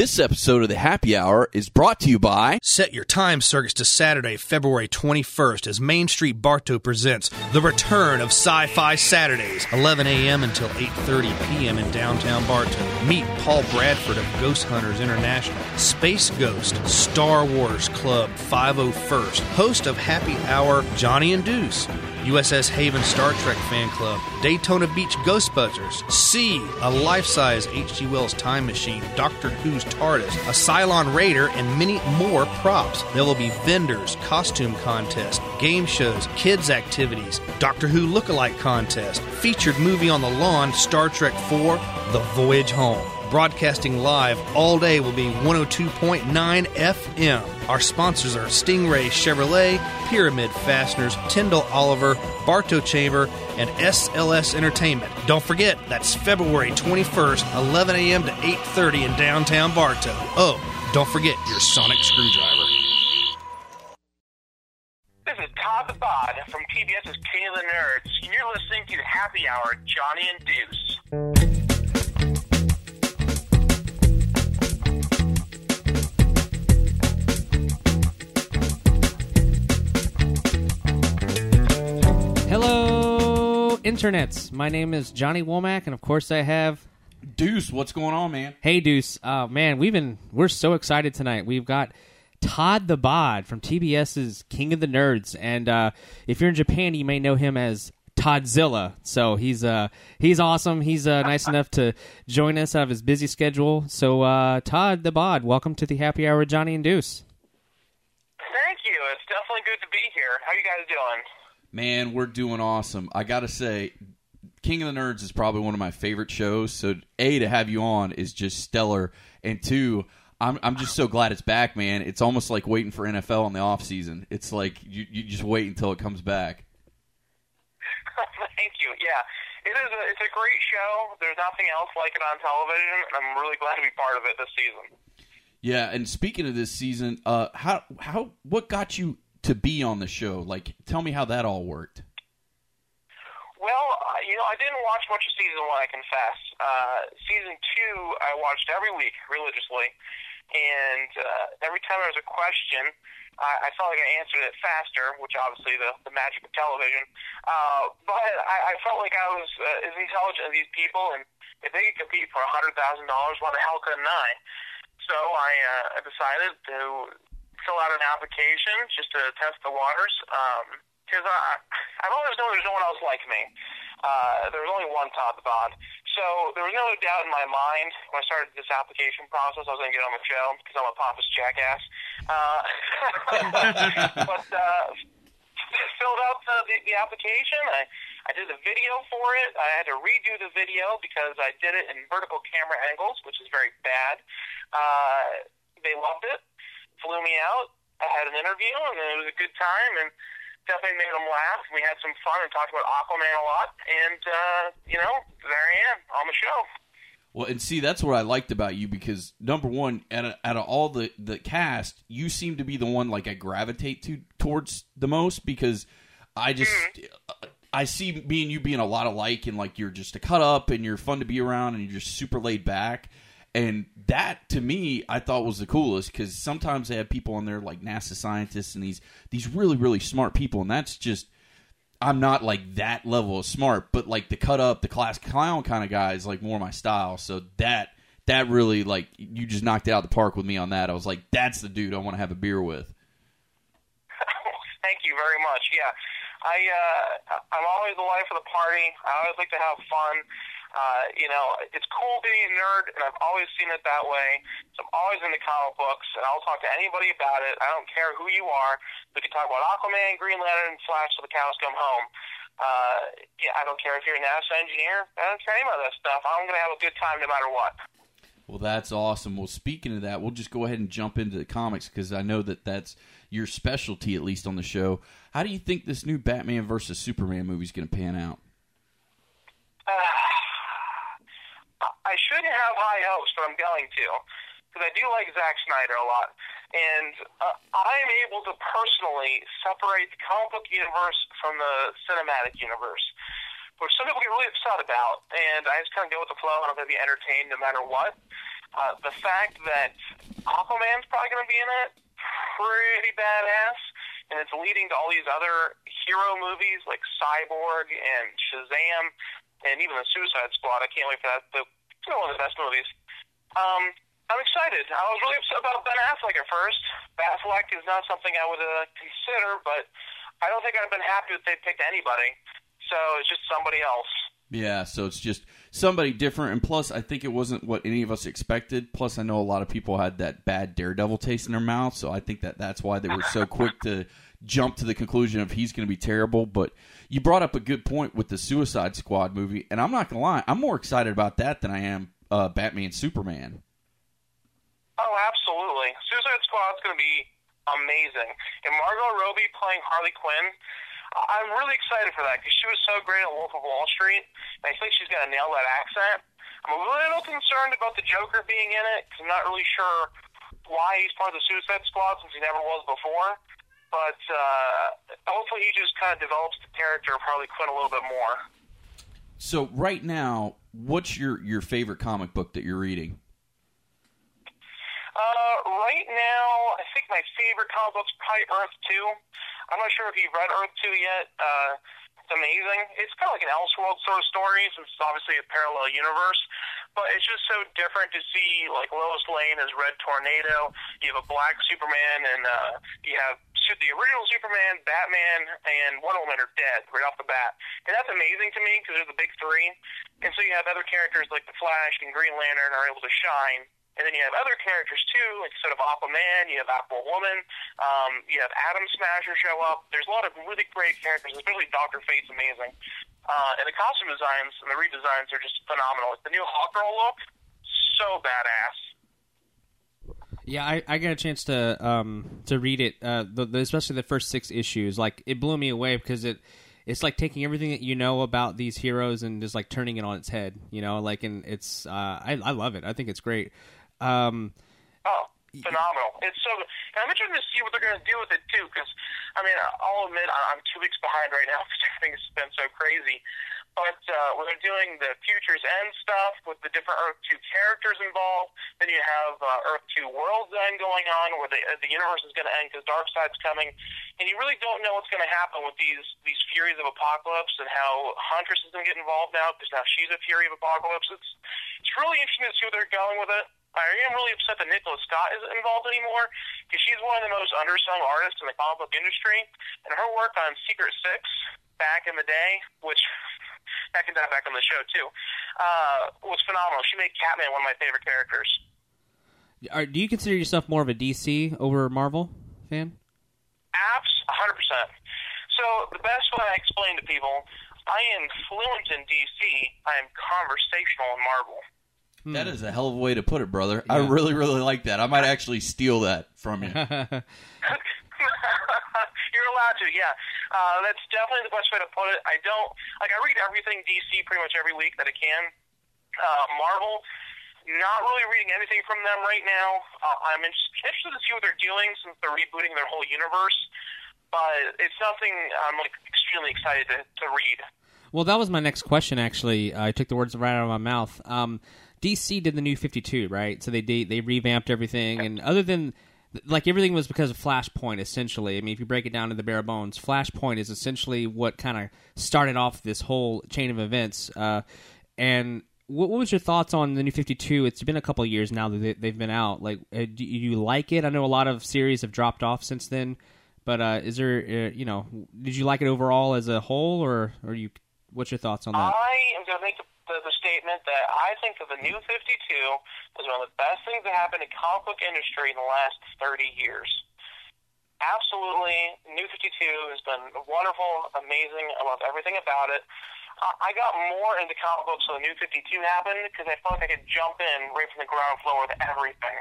This episode of the Happy Hour is brought to you by Set your time circuits to Saturday, February 21st as Main Street Bartow presents the return of Sci-Fi Saturdays, 11 a.m. until 8:30 p.m. in downtown Bartow. Meet Paul Bradford of Ghost Hunters International, Space Ghost, Star Wars Club 501st, host of Happy Hour Johnny and Deuce. USS Haven Star Trek Fan Club, Daytona Beach Ghostbusters, C, a life-size H.G. Wells time machine, Doctor Who's TARDIS, a Cylon Raider, and many more props. There will be vendors, costume contests, game shows, kids activities, Doctor Who lookalike contest, featured movie on the lawn, Star Trek 4, The Voyage Home. Broadcasting live all day will be 102.9 FM. Our sponsors are Stingray Chevrolet, Pyramid Fasteners, Tyndall Oliver, Bartow Chamber, and SLS Entertainment. Don't forget, that's February 21st, 11 a.m. to 8.30 in downtown Bartow. Oh, don't forget your sonic screwdriver. This is Todd the Bod from TBS's King of the Nerds, and you're listening to Happy Hour, Johnny and Deuce. Hello, internets. My name is Johnny Womack, and of course, I have. Deuce. What's going on, man? Hey, Deuce. Uh, man, we've been we're so excited tonight. We've got Todd the Bod from TBS's King of the Nerds, and uh, if you're in Japan, you may know him as Todzilla. So he's uh he's awesome. He's uh, nice enough to join us out of his busy schedule. So uh, Todd the Bod, welcome to the Happy Hour, with Johnny and Deuce. Thank you. It's definitely good to be here. How you guys doing? Man, we're doing awesome. I got to say, King of the Nerds is probably one of my favorite shows. So, A, to have you on is just stellar. And two, I'm, I'm just so glad it's back, man. It's almost like waiting for NFL in the off season. It's like you, you just wait until it comes back. Thank you. Yeah, it is. A, it's a great show. There's nothing else like it on television, and I'm really glad to be part of it this season. Yeah, and speaking of this season, uh, how how what got you to be on the show? Like, tell me how that all worked. Well, you know, I didn't watch much of season one. I confess. Uh, season two, I watched every week religiously, and uh, every time there was a question, I, I felt like I answered it faster, which obviously the, the magic of television. Uh, but I, I felt like I was uh, as intelligent as these people, and if they could compete for a hundred thousand dollars, why the hell couldn't I? So I uh, I decided to fill out an application just to test the waters. Um, because I, I've always known there's no one else like me. Uh, there was only one Todd the Bod. So there was no doubt in my mind when I started this application process I was going to get on the show because I'm a pompous jackass. Uh, but uh, filled out the, the, the application. I, I did the video for it. I had to redo the video because I did it in vertical camera angles, which is very bad. Uh, they loved it, flew me out. I had an interview, and it was a good time, and definitely made them laugh. We had some fun and talked about Aquaman a lot, and uh, you know, there I am on the show. Well, and see, that's what I liked about you because number one, out of, out of all the the cast, you seem to be the one like I gravitate to towards the most because I just I see me and you being a lot alike and like you're just a cut up and you're fun to be around and you're just super laid back. And that to me, I thought was the coolest because sometimes they have people on there like NASA scientists and these these really really smart people, and that's just I'm not like that level of smart, but like the cut up, the class clown kind of guy is like more my style. So that that really like you just knocked it out of the park with me on that. I was like, that's the dude I want to have a beer with. Thank you very much. Yeah, I uh, I'm always the life of the party. I always like to have fun. Uh, you know, it's cool being a nerd, and I've always seen it that way. So I'm always into comic books, and I'll talk to anybody about it. I don't care who you are. We can talk about Aquaman, Green Lantern, Flash till the cows come home. Uh, yeah, I don't care if you're a NASA engineer. I don't care any of that stuff. I'm going to have a good time no matter what. Well, that's awesome. Well, speaking of that, we'll just go ahead and jump into the comics because I know that that's your specialty, at least on the show. How do you think this new Batman versus Superman movie is going to pan out? I shouldn't hopes, but I'm going to because I do like Zack Snyder a lot, and uh, I'm able to personally separate the comic book universe from the cinematic universe, which some people get really upset about. And I just kind of go with the flow, and I'm going to be entertained no matter what. Uh, the fact that Aquaman's probably going to be in it, pretty badass, and it's leading to all these other hero movies like Cyborg and Shazam, and even the Suicide Squad. I can't wait for that. The, one of the best movies. Um, I'm excited. I was really upset about Ben Affleck at first. Affleck is not something I would uh, consider, but I don't think I've been happy that they picked anybody. So it's just somebody else. Yeah, so it's just somebody different, and plus, I think it wasn't what any of us expected. Plus, I know a lot of people had that bad Daredevil taste in their mouth, so I think that that's why they were so quick to jump to the conclusion of he's going to be terrible. But you brought up a good point with the Suicide Squad movie, and I'm not going to lie, I'm more excited about that than I am uh, Batman Superman. Oh, absolutely! Suicide Squad's going to be amazing, and Margot Robbie playing Harley Quinn. I'm really excited for that because she was so great at Wolf of Wall Street. And I think she's going to nail that accent. I'm a little concerned about the Joker being in it because I'm not really sure why he's part of the Suicide Squad since he never was before. But uh, hopefully he just kind of develops the character of Harley Quinn a little bit more. So right now, what's your your favorite comic book that you're reading? Uh, right now, I think my favorite comic book's probably Earth Two. I'm not sure if you've read Earth Two yet. Uh, it's amazing. It's kind of like an Elseworld sort of story, since it's obviously a parallel universe. But it's just so different to see like Lois Lane as Red Tornado. You have a black Superman, and uh, you have the original Superman, Batman, and Wonder Woman are dead right off the bat, and that's amazing to me because they're the big three. And so you have other characters like the Flash and Green Lantern are able to shine and then you have other characters too, like sort of Aquaman, you have Aquawoman, um, you have Atom Smasher show up. There's a lot of really great characters, especially Doctor Fate's amazing. Uh, and the costume designs and the redesigns are just phenomenal. Like the new Hawkgirl look, so badass. Yeah, I, I got a chance to um to read it, uh, the, the, especially the first six issues. Like it blew me away because it it's like taking everything that you know about these heroes and just like turning it on its head. You know, like and it's uh, I I love it. I think it's great. Um, oh, phenomenal! It's so. And I'm interested to see what they're going to do with it too, because I mean, I'll admit I'm two weeks behind right now because everything's been so crazy. But uh, when they're doing the Futures End stuff with the different Earth 2 characters involved, then you have uh, Earth 2 World's End going on, where the, uh, the universe is going to end because Darkseid's coming, and you really don't know what's going to happen with these these Furies of Apocalypse and how Huntress is going to get involved now because now she's a Fury of Apocalypse. It's it's really interesting to see where they're going with it. I am really upset that Nicola Scott isn't involved anymore because she's one of the most undersung artists in the comic book industry, and her work on Secret Six back in the day, which I can dive back on the show too, uh, was phenomenal. She made Catman one of my favorite characters. Are, do you consider yourself more of a DC over Marvel fan? Apps, 100%. So the best way I explain to people, I am fluent in DC. I am conversational in Marvel. Hmm. That is a hell of a way to put it, brother. Yeah. I really, really like that. I might actually steal that from you. You're allowed to, yeah. Uh, that's definitely the best way to put it. I don't like. I read everything DC pretty much every week that I can. Uh, Marvel, not really reading anything from them right now. Uh, I'm interested to see what they're doing since they're rebooting their whole universe. But it's something I'm like extremely excited to, to read. Well, that was my next question. Actually, I took the words right out of my mouth. Um, DC did the new 52, right? So they they revamped everything, and other than like everything was because of Flashpoint, essentially. I mean, if you break it down to the bare bones, Flashpoint is essentially what kind of started off this whole chain of events. Uh, and what, was your thoughts on the new 52? It's been a couple years now that they, have been out. Like, uh, do you like it? I know a lot of series have dropped off since then, but uh, is there, uh, you know, did you like it overall as a whole, or, or you? What's your thoughts on that? I am going to make a statement that I think that the new 52 is one of the best things that happened in comic book industry in the last 30 years. Absolutely, New 52 has been wonderful, amazing. I love everything about it. I got more into comic books when the New 52 happened because I felt like I could jump in right from the ground floor with everything.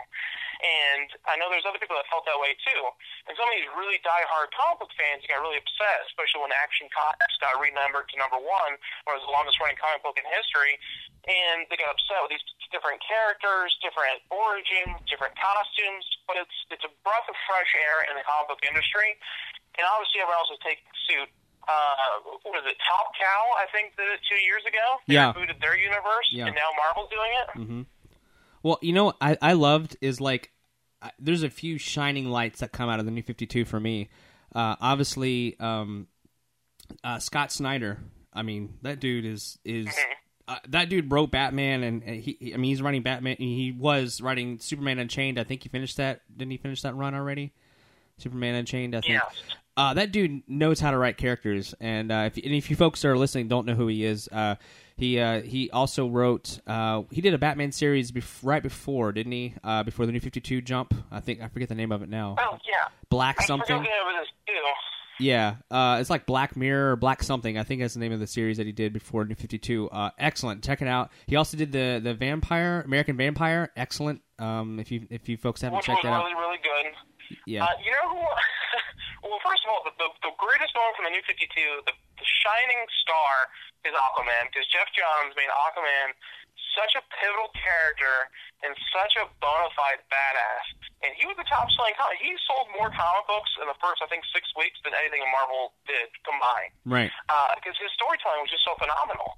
And I know there's other people that felt that way too. And some of these really die-hard comic book fans got really upset, especially when Action Comics got renumbered to number one, or was the longest-running comic book in history. And they got upset with these different characters, different origins, different costumes. But it's it's a breath of fresh air in the comic book industry. And obviously, everyone else is taking suit uh, what was it, Top Cow? I think did it two years ago. They yeah. rebooted their universe, yeah. and now Marvel's doing it. Mm-hmm. Well, you know, I I loved is like I, there's a few shining lights that come out of the New Fifty Two for me. Uh, obviously, um, uh, Scott Snyder. I mean, that dude is is uh, that dude wrote Batman, and, and he, he- I mean, he's writing Batman. He was writing Superman Unchained. I think he finished that. Didn't he finish that run already? Superman Unchained. I think. Yes. Uh, that dude knows how to write characters, and uh, if and if you folks are listening don't know who he is, uh, he uh, he also wrote uh, he did a Batman series bef- right before, didn't he? Uh, before the New Fifty Two jump, I think I forget the name of it now. Oh yeah. Black something. forgot the name of this too. Yeah, uh, it's like Black Mirror or Black something. I think that's the name of the series that he did before New Fifty Two. Uh, excellent, check it out. He also did the the Vampire American Vampire. Excellent. Um, if you if you folks haven't Which checked that out, really, really good. yeah. Uh, you know who? Well, first of all, the, the, the greatest moment from the New 52, the, the shining star is Aquaman, because Geoff Johns made Aquaman such a pivotal character and such a bona fide badass. And he was the top selling comic. He sold more comic books in the first, I think, six weeks than anything in Marvel did combined. right. Because his storytelling was just so phenomenal.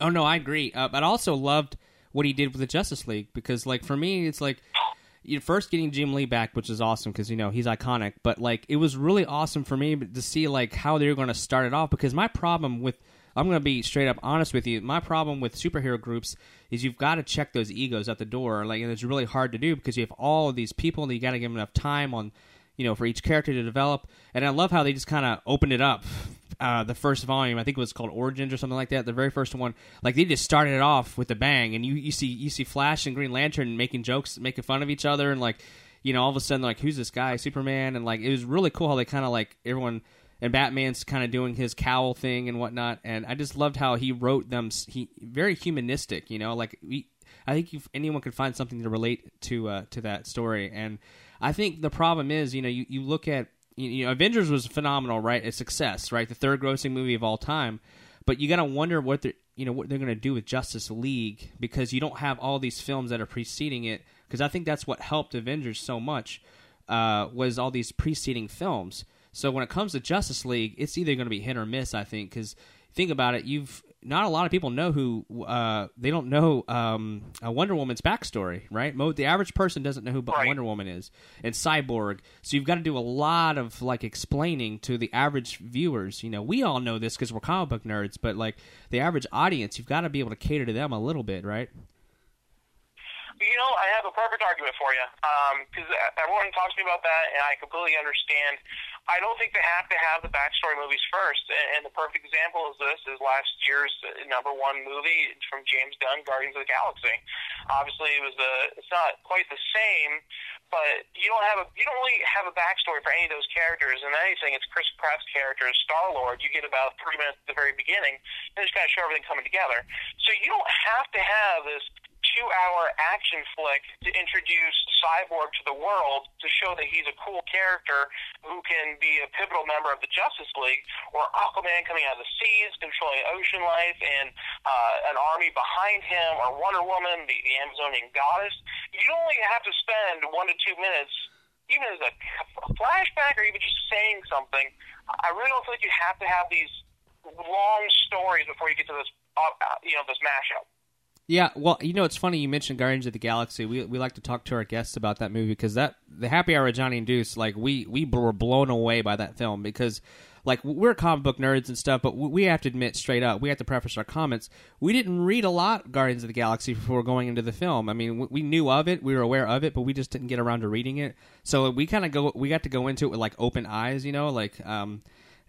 Oh no, I agree. Uh, but I also loved what he did with the Justice League because, like, for me, it's like you know, first getting Jim Lee back, which is awesome because you know he's iconic. But like, it was really awesome for me to see like how they're going to start it off because my problem with I'm going to be straight up honest with you. My problem with superhero groups is you've got to check those egos at the door. Like, and it's really hard to do because you have all of these people and you got to give them enough time on, you know, for each character to develop. And I love how they just kind of opened it up. Uh, the first volume, I think it was called Origins or something like that. The very first one, like they just started it off with a bang, and you, you see you see Flash and Green Lantern making jokes, making fun of each other, and like you know all of a sudden like who's this guy, Superman, and like it was really cool how they kind of like everyone and Batman's kind of doing his cowl thing and whatnot, and I just loved how he wrote them. He very humanistic, you know, like we. I think anyone could find something to relate to uh, to that story, and I think the problem is, you know, you, you look at you know, Avengers was phenomenal, right? A success, right? The third grossing movie of all time, but you got to wonder what they're you know what they're going to do with Justice League because you don't have all these films that are preceding it. Because I think that's what helped Avengers so much uh, was all these preceding films. So when it comes to Justice League, it's either going to be hit or miss. I think because think about it, you've not a lot of people know who uh, they don't know um, uh, Wonder Woman's backstory, right? Mo- the average person doesn't know who Right. Wonder Woman is and Cyborg. So you've got to do a lot of like explaining to the average viewers. You know, we all know this because we're comic book nerds, but like the average audience, you've got to be able to cater to them a little bit, right? You know, I have a perfect argument for you because everyone talks to me about that, and I completely understand. I don't think they have to have the backstory movies first, and, the perfect example is this: is last year's uh, number one movie from James Gunn, Guardians of the Galaxy. Obviously, it was a. It's not quite the same, but you don't have a. You don't really have a backstory for any of those characters. And anything, it's Chris Pratt's character, Star Lord. You get about three minutes at the very beginning, and just kind of show everything coming together. So you don't have to have this two hour action flick to introduce Cyborg to the world to show that he's a cool character who can be a pivotal member of the Justice League, or Aquaman coming out of the seas, controlling ocean life, and uh, an army behind him, or Wonder Woman, the, the Amazonian goddess. You only have to spend one to two minutes even as a flashback or even just saying something, I really don't feel like you have to have these long stories before you get to this, uh, uh, you know, this mashup. Yeah, well, you know, it's funny you mentioned Guardians of the Galaxy. We we like to talk to our guests about that movie because that the Happy Hour with Johnny and Deuce, like we we were blown away by that film because like we're comic book nerds and stuff, but we have to admit straight up, we have to preface our comments. We didn't read a lot Guardians of the Galaxy before going into the film. I mean, we, we knew of it, we were aware of it, but we just didn't get around to reading it. So we kind of go, we got to go into it with like open eyes, you know, like um,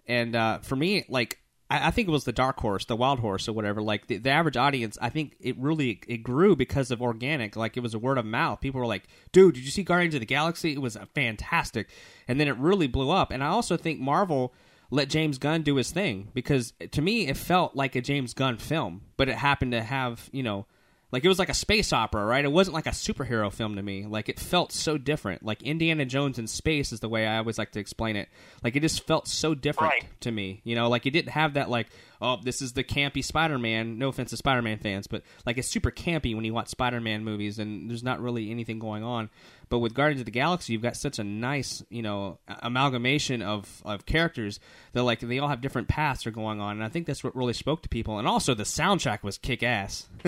and uh, for me, like I, I think it was the dark horse, the wild horse, or whatever. Like the, the average audience, I think it really it grew because of organic. Like it was a word of mouth. People were like, "Dude, did you see Guardians of the Galaxy? It was fantastic." And then it really blew up. And I also think Marvel let James Gunn do his thing because to me it felt like a James Gunn film, but it happened to have you know like it was like a space opera, right? It wasn't like a superhero film to me. Like it felt so different. Like Indiana Jones in space is the way I always like to explain it. Like it just felt so different Right. to me. You know, like it didn't have that like, oh, this is the campy Spider-Man. No offense to Spider-Man fans, but like it's super campy when you watch Spider-Man movies and there's not really anything going on. But with Guardians of the Galaxy, you've got such a nice, you know, amalgamation of of characters that like they all have different paths are going on, and I think that's what really spoke to people. And also the soundtrack was kick ass.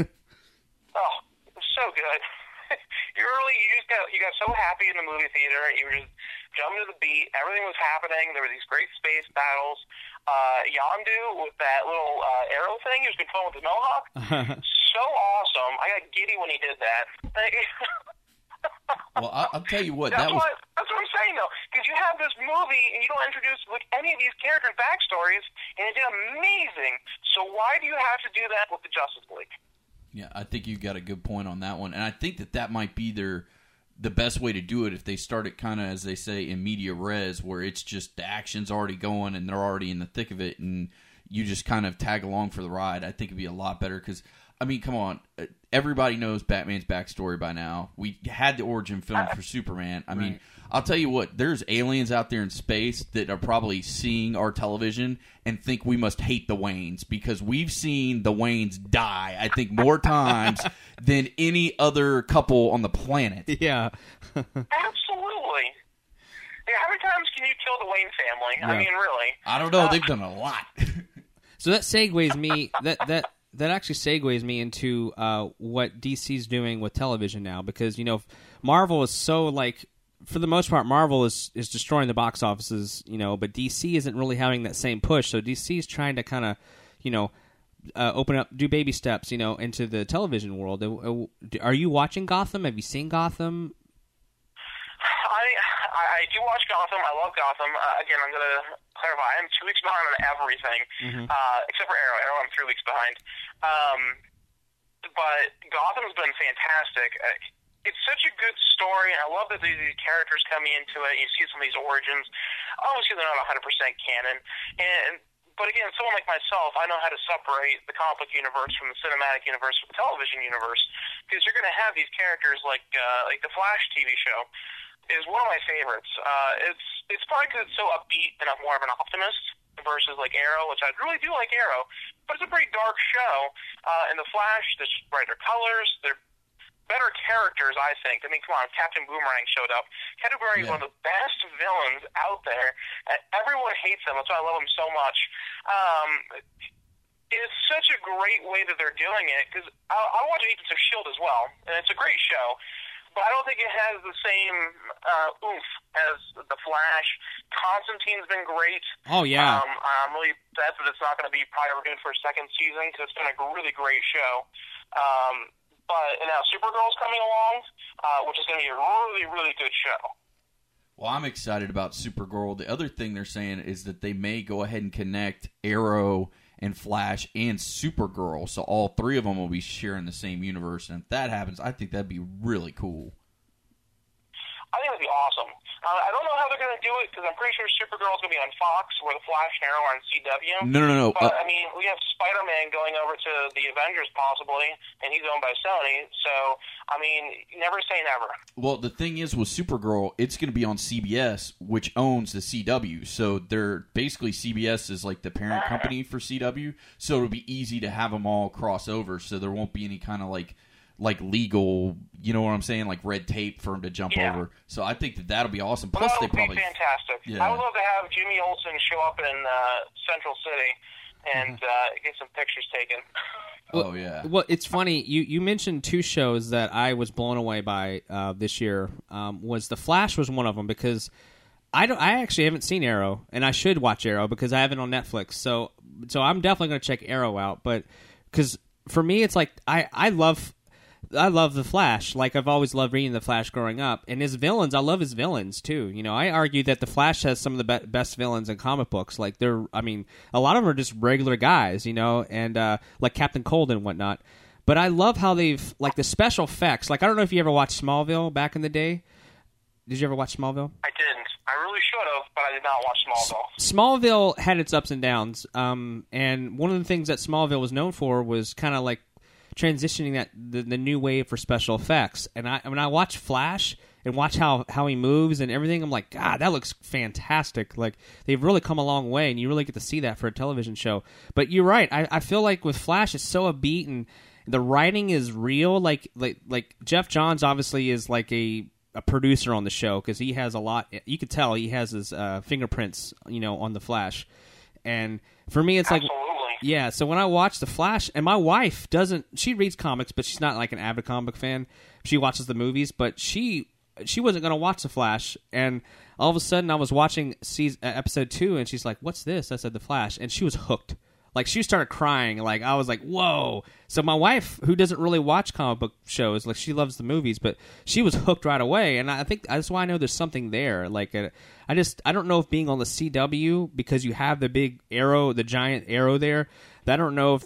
Oh, it was so good. got you just got you got so happy in the movie theater. You were just jumping to the beat. Everything was happening. There were these great space battles. Uh, Yondu with that little uh, arrow thing he was controlling with his mohawk. so awesome. I got giddy when he did that. Well, I, I'll tell you what. That's That was what that's what I'm saying though, because you have this movie and you don't introduce like any of these characters' backstories, and it did amazing. So why do you have to do that with the Justice League? Yeah, I think you've got a good point on that one, and I think that that might be their the best way to do it if they start it kind of as they say in media res, where it's just the action's already going and they're already in the thick of it, and you just kind of tag along for the ride. I think it'd be a lot better because. I mean, come on. Everybody knows Batman's backstory by now. We had the origin film for Superman. I mean, Right. I'll tell you what, there's aliens out there in space that are probably seeing our television and think we must hate the Waynes because we've seen the Waynes die, I think, more times than any other couple on the planet. yeah. Absolutely. Yeah, how many times can you kill the Wayne family? I mean, really. I don't know. They've done a lot. So that segues me that that that actually segues me into uh, what DC's doing with television now because you know Marvel is so like for the most part Marvel is is destroying the box offices you know but DC isn't really having that same push so DC is trying to kind of you know uh, open up do baby steps you know into the television world Uh, uh, are you watching Gotham have you seen Gotham I, I do watch Gotham. I love Gotham. Uh, again, I'm going to clarify. I'm two weeks behind on everything, uh, except for Arrow. Arrow, I'm three weeks behind. Um, but Gotham's been fantastic. It's such a good story, and I love that these, characters coming into it. You see some of these origins. Obviously, they're not 100% canon, and but again, someone like myself, I know how to separate the comic universe from the cinematic universe from the television universe because you're going to have these characters like uh, like the Flash TV show is one of my favorites. Uh, it's it's probably because it's so upbeat and I'm more of an optimist versus like Arrow, which I really do like Arrow, but it's a pretty dark show. Uh, and the Flash, there's brighter colors, they're better characters, I think. I mean, come on, Captain Boomerang showed up. Captain Boomerang is one of the best villains out there. Uh, everyone hates him. That's why I love him so much. Um, it's such a great way that they're doing it because I, I watch Agents of Shield as well, and it's a great show. But I don't think it has the same uh, oomph as the Flash. Constantine's been great. oh yeah Um, I'm really sad that it's not going to be probably renewed for a second season because it's been a really great show. Um, but and now Supergirl's coming along, uh, which is going to be a really, really good show. Well, I'm excited about Supergirl. The other thing they're saying is that they may go ahead and connect Arrow and Flash and Supergirl, so all three of them will be sharing the same universe. And if that happens, I think that'd be really cool. I think it'd be awesome. Uh, I don't know how they're going to do it because I'm pretty sure Supergirl's going to be on Fox, where the Flash and Arrow are on CW. No, no, no. But Uh, I mean, we have Spider-Man going over to the Avengers possibly, and he's owned by Sony. So I mean, never say never. well, the thing is with Supergirl, it's going to be on CBS, which owns the CW. So they're basically CBS is like the parent company for CW. So it'll be easy to have them all cross over. So there won't be any kind of like like legal, you know what I'm saying, like red tape for him to jump Yeah. over. So I think that that'll be awesome. Plus, that they would probably be fantastic. Yeah. I would love to have Jimmy Olsen show up in uh, Central City and Mm-hmm. uh, get some pictures taken. Oh yeah. Well, it's funny. You you mentioned two shows that I was blown away by uh, this year. Um, was the Flash was one of them because I don't. I actually haven't seen Arrow, and I should watch Arrow because I have it on Netflix. So so I'm definitely going to check Arrow out. But because for me, it's like I I love. I love the Flash. Like I've always loved reading the Flash growing up, and his villains. I love his villains too. You know, I argue that the Flash has some of the be- best villains in comic books. Like they're, I mean, a lot of them are just regular guys. You know, and uh, like Captain Cold and whatnot. But I love how they've like the special effects. Like I don't know if you ever watched Smallville back in the day. Did you ever watch Smallville? I didn't. I really should have, but I did not watch Smallville. Smallville had its ups and downs, um, and one of the things that Smallville was known for was kind of like transitioning that the, the new wave for special effects. And I when I watch Flash and watch how how he moves and everything, I'm like, God, that looks fantastic. Like they've really come a long way, and you really get to see that for a television show. But you're right. I, I feel like with Flash, it's so upbeat and the writing is real. Like like like Geoff Johns obviously is like a a producer on the show because he has a lot. You could tell he has his uh, fingerprints, you know, on the Flash. And for me, it's like Absolutely. Yeah. So when I watch the Flash, and my wife doesn't, she reads comics, but she's not like an avid comic fan. She watches the movies, but she she wasn't going to watch the Flash, and all of a sudden I was watching season, episode two, and she's like, "What's this?" I said, "The Flash," and she was hooked. Like she started crying. Like I was like, "Whoa!" So my wife, who doesn't really watch comic book shows, like she loves the movies, but she was hooked right away, and I think that's why I know there's something there. Like uh, I just I don't know if being on the CW because you have the big arrow, the giant arrow there. I don't know if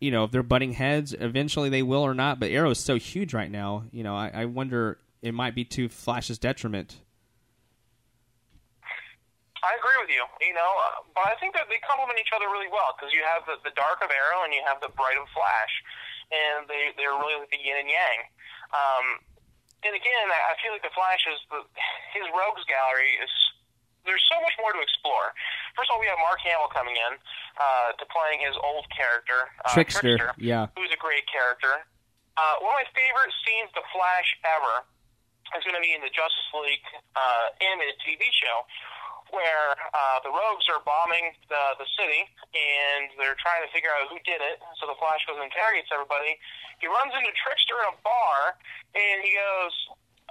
you know if they're butting heads. Eventually they will or not. But Arrow is so huge right now. You know, I, I wonder it might be to Flash's detriment. I agree with you. You know, uh, but I think that they complement each other really well because you have the, the dark of Arrow and you have the bright of Flash, and they they're really like the yin and yang. Um, and again, I feel like the Flash is the his rogues gallery is there's so much more to explore. First of all, we have Mark Hamill coming in uh, to playing his old character, uh, Trickster, yeah, who's a great character. Uh, one of my favorite scenes, The Flash ever, is going to be in the Justice League uh, animated TV show, where uh, the rogues are bombing the, the city and they're trying to figure out who did it. So the Flash goes and interrogates everybody. He runs into Trickster in a bar and he goes,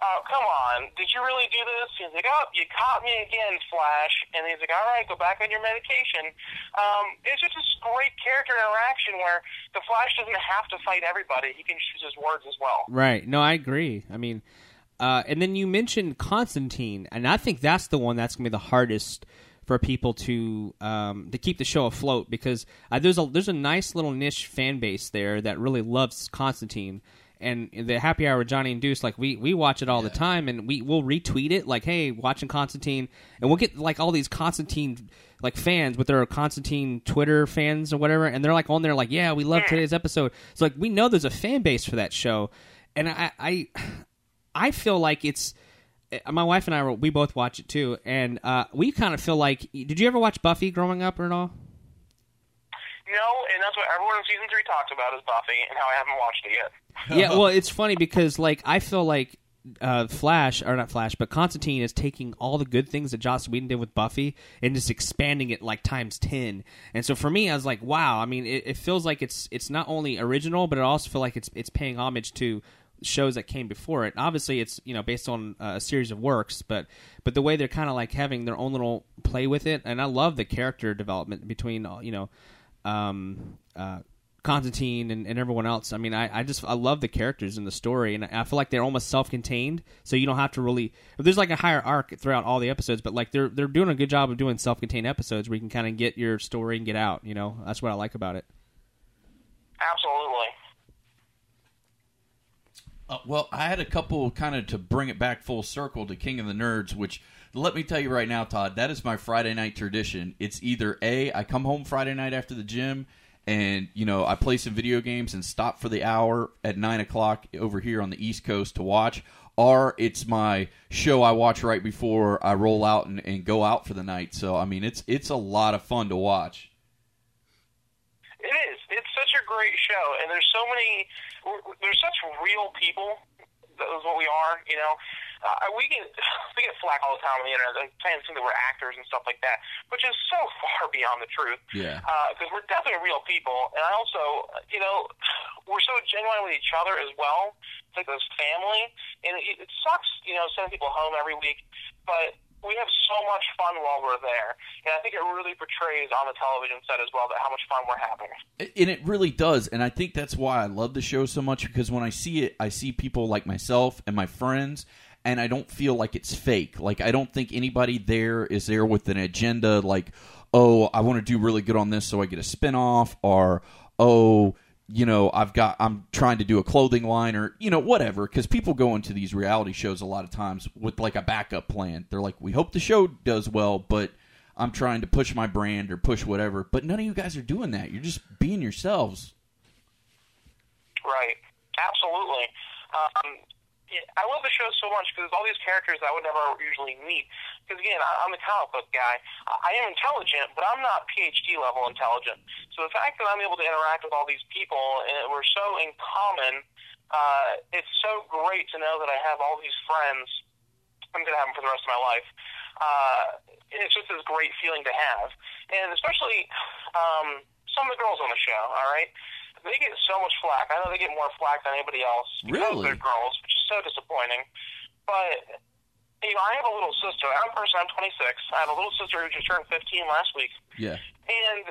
"Oh, come on! Did you really do this?" He's like, "Oh, you caught me again, Flash." And he's like, "All right, go back on your medication." Um, it's just this great character interaction where the Flash doesn't have to fight everybody; he can choose his words as well. Right. No, I agree. I mean, uh, and then you mentioned Constantine, and I think that's the one that's going to be the hardest for people to um, to keep the show afloat because uh, there's a there's a nice little niche fan base there that really loves Constantine. And the happy hour with Johnny and Deuce, like we, we watch it all yeah. the time, and we will retweet it, like, "Hey, watching Constantine," and we'll get like all these Constantine like fans with their Constantine Twitter fans or whatever, and they're like on there, like, "Yeah, we love today's episode." So like we know there's a fan base for that show, and I I, I feel like it's uh, my wife and I we both watch it too, and uh, we kind of feel like. Did you ever watch Buffy growing up or at all? No, and that's what everyone in season three talks about is Buffy, and how I haven't watched it yet. yeah, well, it's funny because like I feel like uh, Flash or not Flash, but Constantine is taking all the good things that Joss Whedon did with Buffy and just expanding it like times ten. And so for me, I was like, wow. I mean, it, it feels like it's it's not only original, but it also feel like it's it's paying homage to shows that came before it. Obviously, it's you know based on uh, a series of works, but but the way they're kind of like having their own little play with it, and I love the character development between uh, you know um, uh, Constantine and, and, everyone else. I mean, I, I just I love the characters in the story, and I feel like they're almost self-contained, so you don't have to really. There's like a higher arc throughout all the episodes, but like they're they're doing a good job of doing self-contained episodes where you can kind of get your story and get out. You know, that's what I like about it. Absolutely. Uh, well, I had a couple kind of to bring it back full circle to King of the Nerds, which let me tell you right now, Todd, that is my Friday night tradition. It's either A, I come home Friday night after the gym and, you know, I play some video games and stop for the hour at 9 o'clock over here on the East Coast to watch, or it's my show I watch right before I roll out and, and go out for the night. So, I mean, it's it's a lot of fun to watch. It is. It's such a great show, and there's so many there's such real people. That is what we are, you know. Uh, we get we get flack all the time on the internet. Like fans think that we're actors and stuff like that, which is so far beyond the truth. Yeah. Because uh, we're definitely real people, and I also, you know, we're so genuine with each other as well. It's like this family, and it, it sucks, you know, sending people home every week, but we have so much fun while we're there. And I think it really portrays on the television set as well that how much fun we're having. And it really does. And I think that's why I love the show so much because when I see it, I see people like myself and my friends. And I don't feel like it's fake. Like, I don't think anybody there is there with an agenda like, oh, I want to do really good on this so I get a spinoff, or, oh, you know, I've got, I'm trying to do a clothing line or, you know, whatever. Because people go into these reality shows a lot of times with like a backup plan. They're like, we hope the show does well, but I'm trying to push my brand or push whatever. But none of you guys are doing that. You're just being yourselves. Right. Absolutely. Um, I love the show so much because there's all these characters I would never usually meet. Because again, I, I'm a comic book guy. I am intelligent, but I'm not PhD level intelligent. So the fact that I'm able to interact with all these people and we're so in common, uh, it's so great to know that I have all these friends. I'm going to have them for the rest of my life. Uh, it's just this great feeling to have, and especially um, some of the girls on the show. All right they get so much flack. I know they get more flack than anybody else because really? they're girls, which is so disappointing. but you know, I have a little sister. I'm a person. I'm 26. I have a little sister who just turned 15 last week, Yeah. and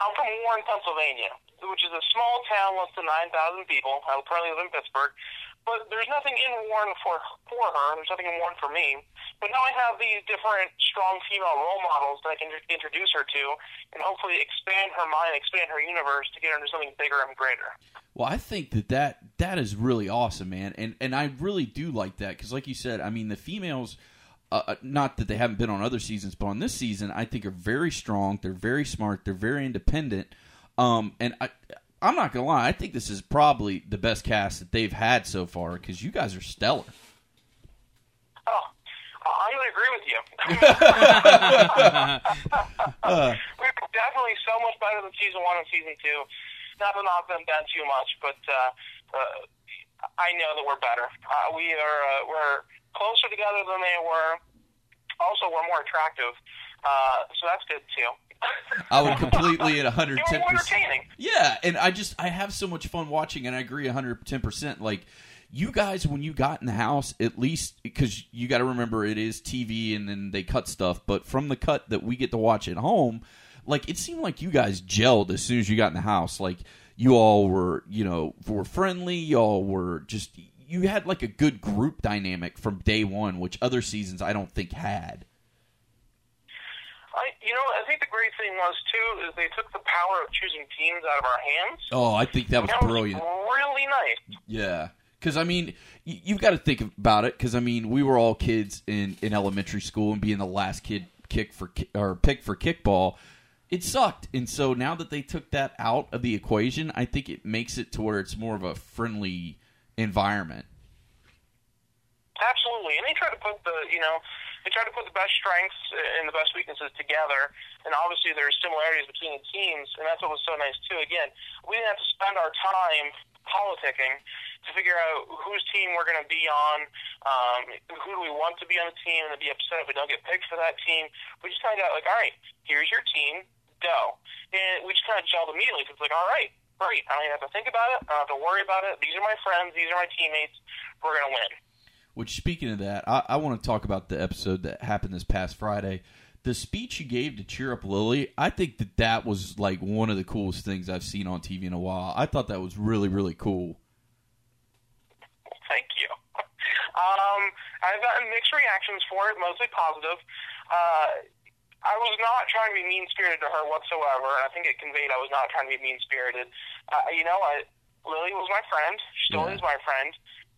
I'm from Warren, Pennsylvania, which is a small town, less than 9,000 people. I currently live in Pittsburgh. But there's nothing in Warren for for her. There's nothing in Warren for me. But now I have these different strong female role models that I can introduce her to, and hopefully expand her mind, expand her universe to get her into something bigger and greater. Well, I think that that, that is really awesome, man, and and I really do like that because, like you said, I mean, the females, uh, uh, not that they haven't been on other seasons, but on this season, I think are very strong. They're very smart. They're very independent. Um, and I, I'm not gonna lie, I think this is probably the best cast that they've had so far because you guys are stellar. Oh, I would agree with you. Uh, We're definitely so much better than season one and season two. Not to knock them down too much, but uh, uh, I know that we're better. Uh, we are uh, we're closer together than they were. Also, we're more attractive, uh, so that's good too. I would completely at 110 You're more percent. entertaining. Yeah, and I just I have so much fun watching, and I agree 110. percent Like you guys, when you got in the house, at least because you got to remember it is TV, and then they cut stuff. But from the cut that we get to watch at home, like it seemed like you guys gelled as soon as you got in the house. Like you all were, you know, were friendly. Y'all were just you had like a good group dynamic from day one, which other seasons I don't think had. I, you know, I think the great thing was too is they took the power of choosing teams out of our hands. Oh, I think that was That was brilliant. really nice. Yeah, because I mean, y- you've got to think about it. Because I mean, we were all kids in in elementary school, and being the last kid kick for or pick for kickball, it sucked. And so now that they took that out of the equation, I think it makes it to where it's more of a friendly environment. Absolutely, and they try to put the you know they try to put the best strengths and the best weaknesses together. And obviously, there's similarities between the teams, and that's what was so nice too. Again, we didn't have to spend our time politicking to figure out whose team we're going to be on, um, who do we want to be on the team, and to be upset if we don't get picked for that team. We just kind of got like, all right, here's your team, go, and we just kind of gelled immediately. It's like, all right, great. I don't even have to think about it. I don't have to worry about it. These are my friends. These are my teammates. We're going to win. Which, speaking of that, I, I want to talk about the episode that happened this past Friday. The speech you gave to cheer up Lily, I think that that was like one of the coolest things I've seen on TV in a while. I thought that was really, really cool. Thank you. Um, I've gotten mixed reactions for it, mostly positive. Uh, I was not trying to be mean spirited to her whatsoever, and I think it conveyed I was not trying to be mean spirited. Uh, you know, I, Lily was my friend. She still Yeah. is my friend.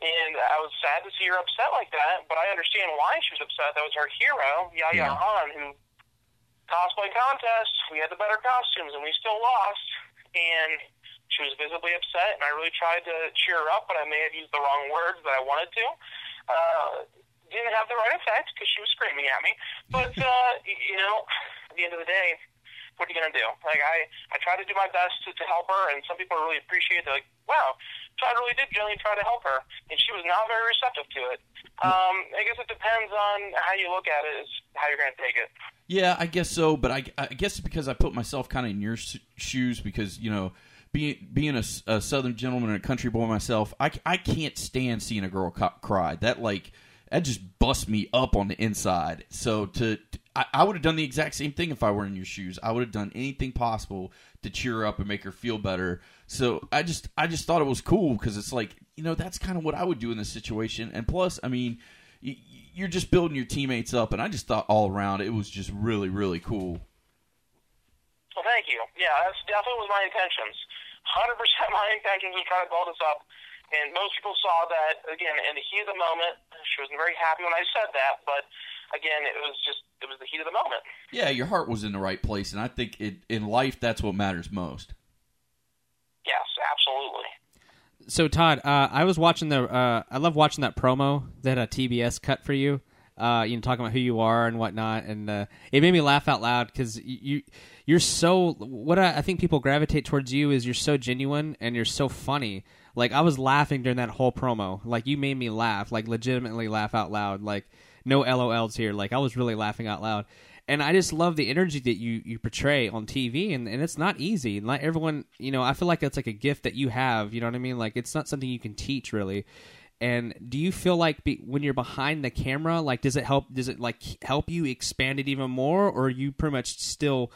And I was sad to see her upset like that, but I understand why she was upset. That was her hero, Yaya Yeah. Han, who cosplay contest. We had the better costumes, and we still lost. And she was visibly upset, and I really tried to cheer her up, but I may have used the wrong words that I wanted to. Uh, didn't have the right effect because she was screaming at me. But uh, you know, at the end of the day, what are you gonna do? Like I, I try to do my best to, to help her, and some people really appreciate. They're like, "Wow, I really did genuinely try to help her," and she was not very receptive to it. Um, I guess it depends on how you look at it, is how you're gonna take it. Yeah, I guess so, but I, I guess because I put myself kind of in your shoes because you know, being being a, a Southern gentleman and a country boy myself, I, I can't stand seeing a girl co- cry. That like that just busts me up on the inside. So to, to- I, I would have done the exact same thing if I were in your shoes. I would have done anything possible to cheer her up and make her feel better. So I just I just thought it was cool because it's like you know that's kind of what I would do in this situation. And plus, I mean. y- You're just building your teammates up, and I just thought all around it was just really, really cool. Well, thank you. Yeah, that's definitely was my intentions. Hundred percent, my intentions was try to build us up, and most people saw that again in the heat of the moment. She wasn't very happy when I said that, but again, it was just it was the heat of the moment. Yeah, your heart was in the right place, and I think it, in life that's what matters most. Yes, absolutely. So Todd, uh, I was watching the. Uh, I love watching that promo that uh, TBS cut for you. Uh, you know, talking about who you are and whatnot, and uh, it made me laugh out loud because you you're so. What I, I think people gravitate towards you is you're so genuine and you're so funny. Like I was laughing during that whole promo. Like you made me laugh, like legitimately laugh out loud. Like no LOLs here. Like I was really laughing out loud. And I just love the energy that you, you portray on TV, and, and it's not easy. Not everyone, you know, I feel like it's like a gift that you have. You know what I mean? Like it's not something you can teach really. And do you feel like be, when you're behind the camera, like does it help? Does it like help you expand it even more, or are you pretty much still,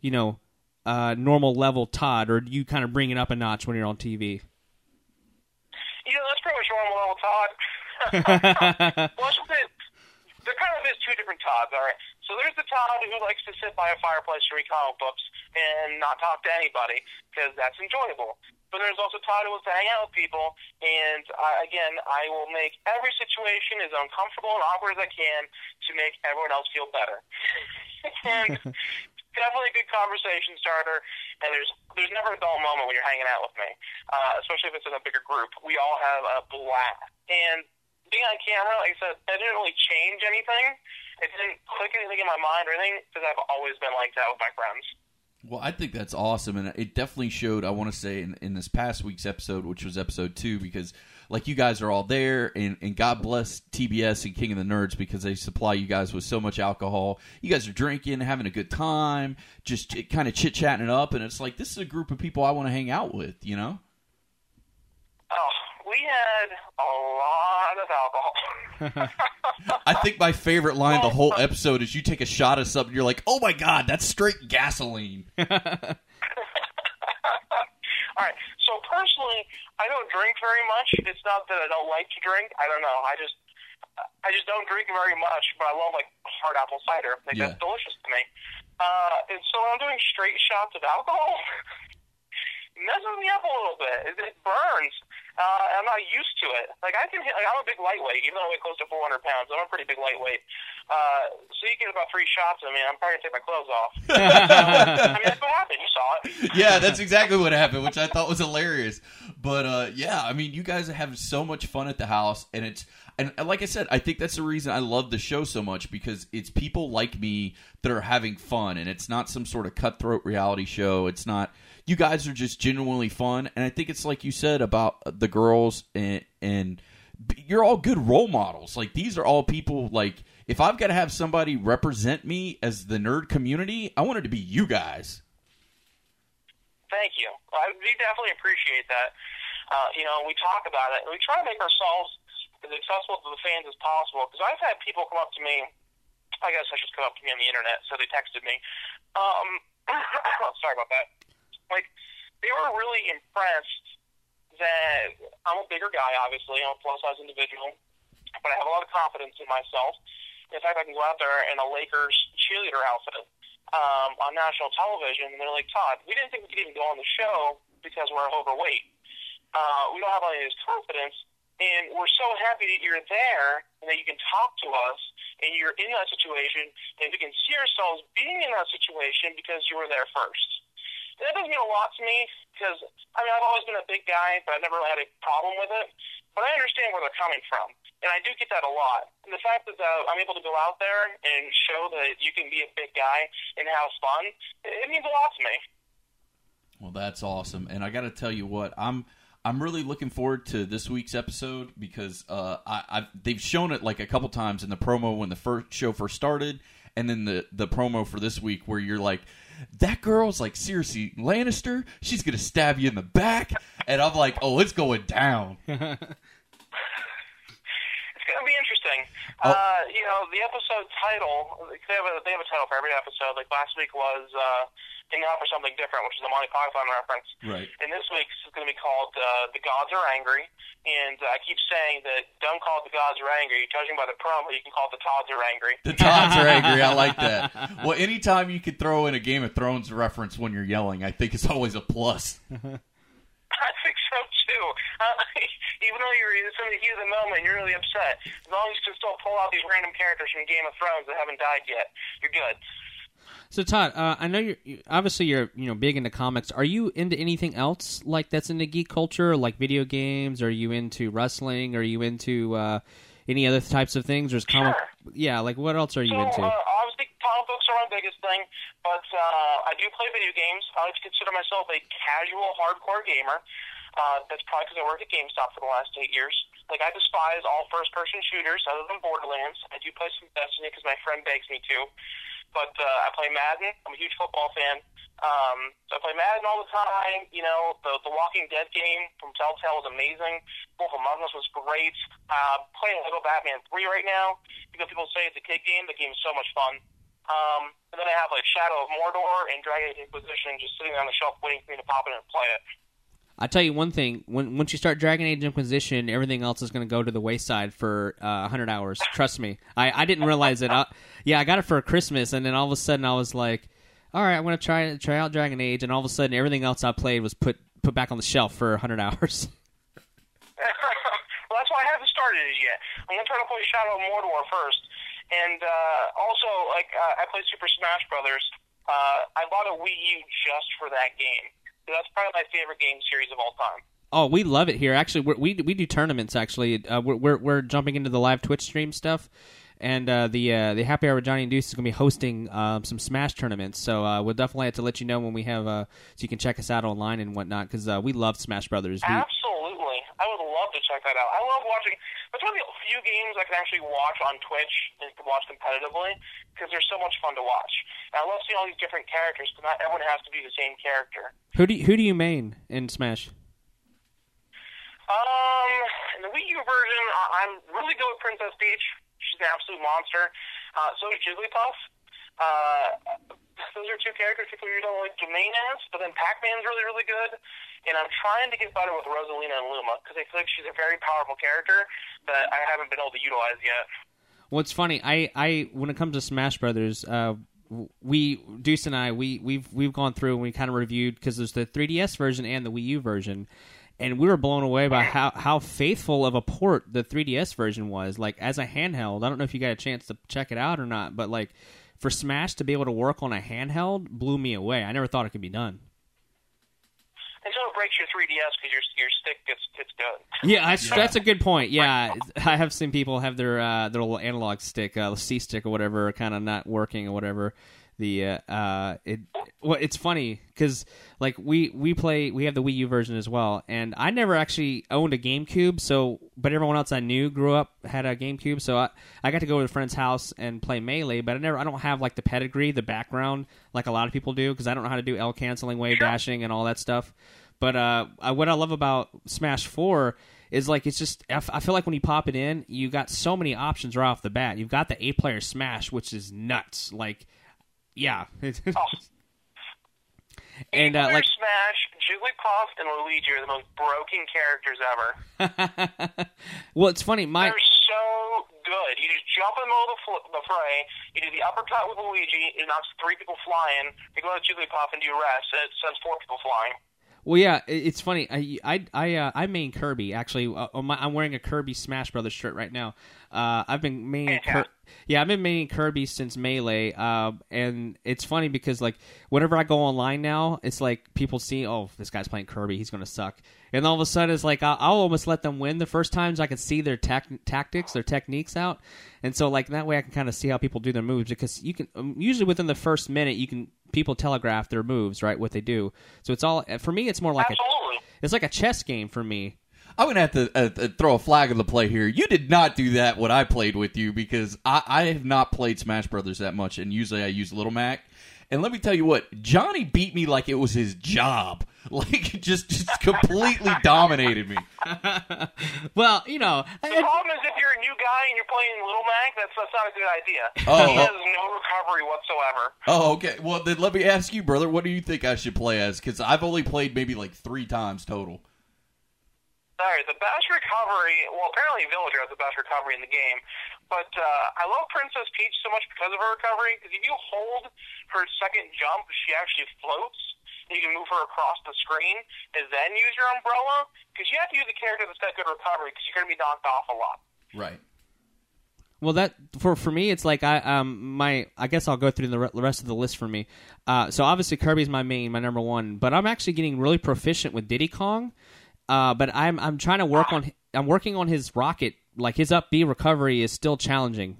you know, uh, normal level Todd, or do you kind of bring it up a notch when you're on TV? You know, that's pretty much normal level Todd. well, it's just, there kind of is two different Todds, all right? So there's the Todd who likes to sit by a fireplace and read comic books and not talk to anybody because that's enjoyable. But there's also Todd who wants to hang out with people, and I, again, I will make every situation as uncomfortable and awkward as I can to make everyone else feel better. and definitely a good conversation starter, and there's there's never a dull moment when you're hanging out with me, uh, especially if it's in a bigger group. We all have a blast, and being on camera, like I said, that didn't really change anything. It didn't click anything in my mind or anything because I've always been like that with my friends. Well, I think that's awesome, and it definitely showed. I want to say in, in this past week's episode, which was episode two, because like you guys are all there, and, and God bless TBS and King of the Nerds because they supply you guys with so much alcohol. You guys are drinking, having a good time, just kind of chit chatting it up, and it's like this is a group of people I want to hang out with, you know. Oh, we had a lot of alcohol. I think my favorite line of the whole episode is you take a shot of something, you're like, oh my god, that's straight gasoline. All right. So personally, I don't drink very much. It's not that I don't like to drink. I don't know. I just I just don't drink very much, but I love like hard apple cider. Like Yeah. that's delicious to me. Uh, and so when I'm doing straight shots of alcohol, it messes me up a little bit. It, it burns. Uh, I'm not used to it. Like I can, hit, like, I'm a big lightweight, even though I weigh close to 400 pounds. I'm a pretty big lightweight. Uh, so you get about three shots of me, I'm probably gonna take my clothes off. I mean, that's what happened. You saw it. yeah, that's exactly what happened, which I thought was hilarious. But uh, yeah, I mean, you guys are having so much fun at the house, and it's and and like I said, I think that's the reason I love the show so much because it's people like me that are having fun, and it's not some sort of cutthroat reality show. It's not. You guys are just genuinely fun, and I think it's like you said about the girls and and you're all good role models. Like these are all people like if I've got to have somebody represent me as the nerd community, I want it to be you guys. Thank you. I, we definitely appreciate that. Uh, you know, we talk about it. and We try to make ourselves as accessible to the fans as possible. Because I've had people come up to me. I guess I should come up to me on the internet. So they texted me. Um, sorry about that. Like they were really impressed that I'm a bigger guy. Obviously, I'm a plus size individual, but I have a lot of confidence in myself. In fact, I can go out there in a Lakers cheerleader outfit um, on national television, and they're like, Todd, we didn't think we could even go on the show because we're overweight. Uh, we don't have any of this confidence, and we're so happy that you're there and that you can talk to us and you're in that situation, and we can see ourselves being in that situation because you were there first. And that doesn't mean a lot to me because, I mean, I've always been a big guy, but I've never really had a problem with it. But I understand where they're coming from, and I do get that a lot. And the fact that uh, I'm able to go out there and show that you can be a big guy and have fun, it, means a lot to me. Well, that's awesome, and I got to tell you what I'm. I'm really looking forward to this week's episode because uh, I, I've, they've shown it like a couple times in the promo when the first show first started, and then the the promo for this week where you're like, that girl's like seriously Lannister, she's gonna stab you in the back, and I'm like, oh, it's going down. It's going to be interesting. Oh. Uh, you know, the episode title, they have, a, they have a title for every episode. Like last week was uh, In Out for Something Different, which is a Monty Python reference. Right. And this week's is going to be called uh, The Gods Are Angry. And uh, I keep saying that don't call it The Gods Are Angry. Judging by the promo, you can call it The Todds Are Angry. The Todds are angry. I like that. Well, anytime you could throw in a Game of Thrones reference when you're yelling, I think it's always a plus. I think so too. Uh, even though you're in the heat of the moment, you're really upset. As long as you can still pull out these random characters from Game of Thrones that haven't died yet, you're good. So Todd, uh, I know you're you- obviously you're you know big into comics. Are you into anything else like that's into geek culture, like video games? Are you into wrestling? Are you into uh, any other types of things? Or is comic? Yeah, like what else are you So, into? uh, obviously, comic books are my biggest thing, but uh, I do play video games. I like to consider myself a casual, hardcore gamer. Uh, that's probably because I work at GameStop for the last eight years. Like, I despise all first-person shooters other than Borderlands. I do play some Destiny because my friend begs me to. But uh, I play Madden. I'm a huge football fan. Um, so I play Madden all the time. You know, the the Walking Dead game from Telltale was amazing. Wolf Among Us was great. Uh, playing Lego Batman 3 right now. Because people say it's a kid game. The game's so much fun. Um, and then I have like Shadow of Mordor and Dragon Age Inquisition just sitting on the shelf waiting for me to pop in and play it. I tell you one thing: when once you start Dragon Age Inquisition, everything else is going to go to the wayside for uh, 100 hours. Trust me. I, I didn't realize it. I, yeah, I got it for Christmas, and then all of a sudden I was like, "All right, I'm going to try try out Dragon Age," and all of a sudden everything else I played was put put back on the shelf for 100 hours. well, that's why I haven't started it yet. I'm going to try to play Shadow of Mordor first, and uh, also like uh, I played Super Smash Brothers. Uh, I bought a Wii U just for that game. So that's probably my favorite game series of all time. Oh, we love it here. Actually, we're, we we do tournaments. Actually, uh, we're, we're we're jumping into the live Twitch stream stuff, and uh, the uh, the Happy Hour with Johnny and Deuce is going to be hosting um, some Smash tournaments. So uh, we'll definitely have to let you know when we have, uh, so you can check us out online and whatnot because uh, we love Smash Brothers. We, Absolutely, I would love to check that out. I love watching. It's one of the few games I can actually watch on Twitch and can watch competitively because they're so much fun to watch. And I love seeing all these different characters because not everyone has to be the same character. Who do you, who do you main in Smash? Um, in the Wii U version, I'm really good with Princess Peach. She's an absolute monster. Uh, so is Jigglypuff. Uh, those are two characters people you don't like to main as, but then Pac-Man's really, really good. And I'm trying to get better with Rosalina and Luma because I feel like she's a very powerful character that I haven't been able to utilize yet. Well, it's funny. I, I when it comes to Smash Brothers, uh, we Deuce and I we we've we've gone through and we kind of reviewed because there's the 3DS version and the Wii U version, and we were blown away by how how faithful of a port the 3DS version was. Like as a handheld, I don't know if you got a chance to check it out or not, but like for Smash to be able to work on a handheld blew me away. I never thought it could be done. Until it breaks your 3DS because your your stick gets gets good. Yeah, that's, that's a good point. Yeah, I have seen people have their uh, their little analog stick, uh, C stick or whatever, kind of not working or whatever. The uh, uh, it well, it's funny because like we we play we have the Wii U version as well, and I never actually owned a GameCube. So, but everyone else I knew grew up had a GameCube, so I I got to go to a friend's house and play Melee, but I never I don't have like the pedigree, the background like a lot of people do because I don't know how to do L canceling, wave dashing, and all that stuff. But uh, I, what I love about Smash Four is like it's just I feel like when you pop it in, you got so many options right off the bat. You've got the eight player Smash, which is nuts. Like, yeah, and uh, Player like Smash, Jigglypuff, and Luigi are the most broken characters ever. well, it's funny. My They're so good. You just jump in the middle of the, fl- the fray. You do the uppercut with Luigi. It knocks three people flying. You go to Jigglypuff and do a rest. And it sends four people flying. Well, yeah, it's funny. I I I, uh, I main Kirby actually. Uh, my, I'm wearing a Kirby Smash Brothers shirt right now. Uh, I've been maining Kir- Fantastic. yeah, I've been maining Kirby since Melee. Uh, and it's funny because like whenever I go online now, it's like people see, oh, this guy's playing Kirby, he's gonna suck. And all of a sudden, it's like I'll, I'll almost let them win the first times I can see their tac- tactics, their techniques out, and so like that way I can kind of see how people do their moves because you can um, usually within the first minute you can people telegraph their moves right what they do. So it's all for me. It's more like a Absolutely. it's like a chess game for me. I'm gonna have to uh, uh, throw a flag in the play here. You did not do that when I played with you because I, I have not played Smash Brothers that much, and usually I use Little Mac. And let me tell you what, Johnny beat me like it was his job. Like just just completely dominated me. Well, you know, The problem is if you're a new guy and you're playing Little Mac, that's, that's not a good idea. Oh, he oh. has no recovery whatsoever. Oh, okay. Well, then let me ask you, brother. What do you think I should play as? Because I've only played maybe like three times total. All right, the best recovery. Well, apparently Villager has the best recovery in the game, but uh, I love Princess Peach so much because of her recovery. Because if you hold her second jump, she actually floats. And you can move her across the screen, and then use your umbrella. Because you have to use a character that's got good recovery, because you're going to be knocked off a lot. Right. Well, that for for me, it's like I um my I guess I'll go through the, the rest of the list for me. Uh, so obviously Kirby's my main, my number one, but I'm actually getting really proficient with Diddy Kong. Uh, but I'm I'm trying to work on I'm working on his rocket. Like his up B recovery is still challenging.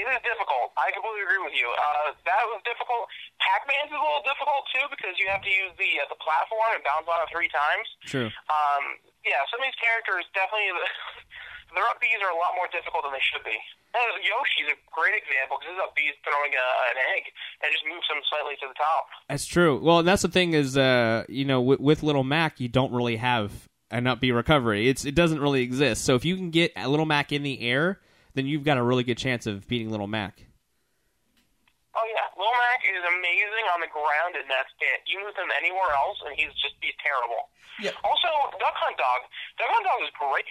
It is difficult. I completely agree with you. Uh, that was difficult. Pac-Man's is a little difficult too because you have to use the uh, the platform and bounce on it three times. True. Um, yeah, some of these characters definitely. their up Bs are a lot more difficult than they should be. And Yoshi's a great example because his up B is throwing a, an egg and just moves him slightly to the top. That's true. Well, and that's the thing is, uh, you know, with, with Little Mac, you don't really have an up B recovery. It's it doesn't really exist. So if you can get a Little Mac in the air, then you've got a really good chance of beating Little Mac. Oh yeah, Little Mac is amazing on the ground, and that's it. You move him anywhere else, and he's just he's terrible. Yeah. Also, Duck Hunt Dog. Duck Hunt Dog is great.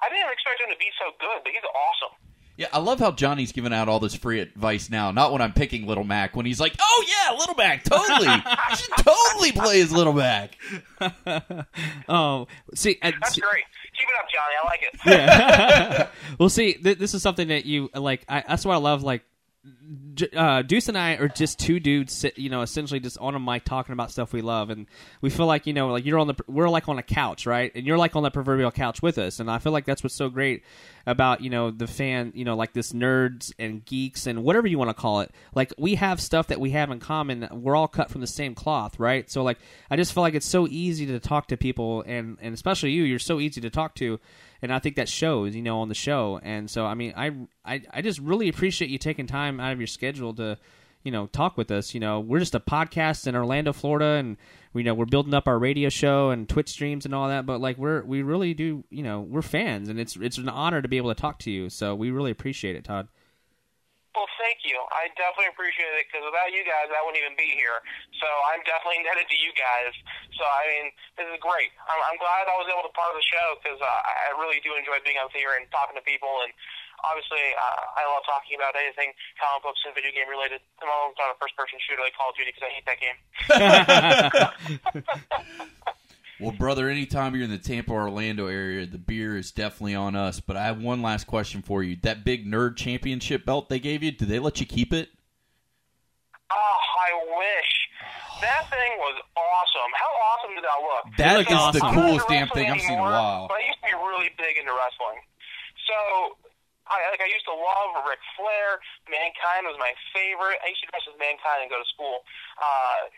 I didn't expect him to be so good, but he's awesome. Yeah, I love how Johnny's giving out all this free advice now. Not when I'm picking Little Mac, when he's like, "Oh yeah, Little Mac, totally, you should totally play as Little Mac." oh, see, uh, That's see- great. Keep it up, Johnny. I like it. yeah. well, see, th- this is something that you like. I, that's what I love. Like, uh, Deuce and I are just two dudes, sit, you know, essentially just on a mic talking about stuff we love, and we feel like you know, like you're on the, we're like on a couch, right? And you're like on that proverbial couch with us, and I feel like that's what's so great about you know the fan, you know, like this nerds and geeks and whatever you want to call it. Like we have stuff that we have in common. We're all cut from the same cloth, right? So like, I just feel like it's so easy to talk to people, and and especially you, you're so easy to talk to and I think that shows, you know, on the show. And so, I mean, I, I, I just really appreciate you taking time out of your schedule to, you know, talk with us. You know, we're just a podcast in Orlando, Florida, and we know we're building up our radio show and Twitch streams and all that. But like, we're we really do, you know, we're fans, and it's it's an honor to be able to talk to you. So we really appreciate it, Todd. Well, thank you. I definitely appreciate it because without you guys, I wouldn't even be here. So I'm definitely indebted to you guys. So I mean, this is great. I'm, I'm glad I was able to part of the show because uh, I really do enjoy being out here and talking to people. And obviously, uh, I love talking about anything comic books and video game related. I'm always on a first person shooter like Call of Duty because I hate that game. Well, brother, anytime you're in the Tampa Orlando area, the beer is definitely on us. But I have one last question for you. That big nerd championship belt they gave you, did they let you keep it? Oh, I wish. That thing was awesome. How awesome did that look? That is awesome. the coolest damn thing I've seen in a while. But I used to be really big into wrestling. So I like I used to love Ric Flair. Mankind was my favorite. I used to dress as Mankind and go to school. Uh,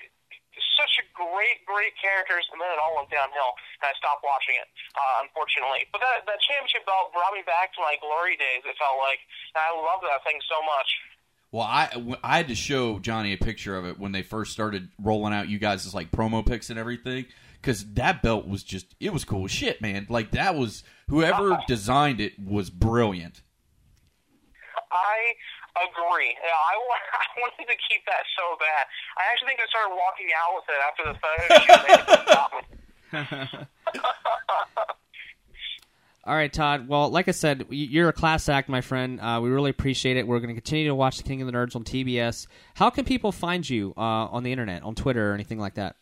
such a great, great characters, and then it all went downhill, and I stopped watching it, uh, unfortunately. But that that championship belt brought me back to my glory days. It felt like, and I loved that thing so much. Well, I I had to show Johnny a picture of it when they first started rolling out you guys' like promo pics and everything because that belt was just it was cool shit, man. Like that was whoever designed it was brilliant. I agree. Yeah, I, wa- I wanted to keep that so bad. I actually think I started walking out with it after the photo shoot. They had to stop me. All right, Todd. Well, like I said, you're a class act, my friend. Uh, we really appreciate it. We're going to continue to watch The King of the Nerds on TBS. How can people find you uh, on the internet, on Twitter, or anything like that?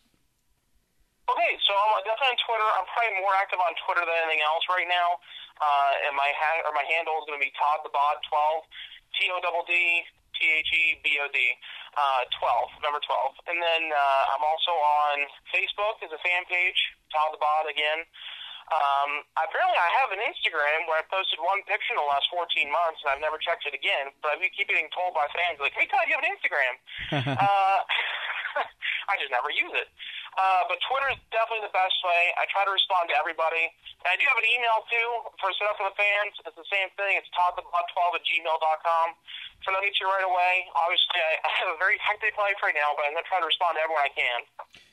Okay, so I'm definitely on Twitter. I'm probably more active on Twitter than anything else right now. Uh, and my ha- or my handle is going to be Todd the Bod 12, T O D D T H E B O D, uh, 12, number 12. And then uh, I'm also on Facebook as a fan page, Todd the Bod again. Um, apparently, I have an Instagram where I posted one picture in the last 14 months, and I've never checked it again. But I keep getting told by fans, like, "Hey, Todd, you have an Instagram." uh, I just never use it. Uh, but Twitter is definitely the best way. I try to respond to everybody. And I do have an email too for set up for the fans. It's the same thing. It's toddthebod12 at gmail.com. So I'll get you right away. Obviously, I, I have a very hectic life right now, but I'm going to try to respond to everyone I can.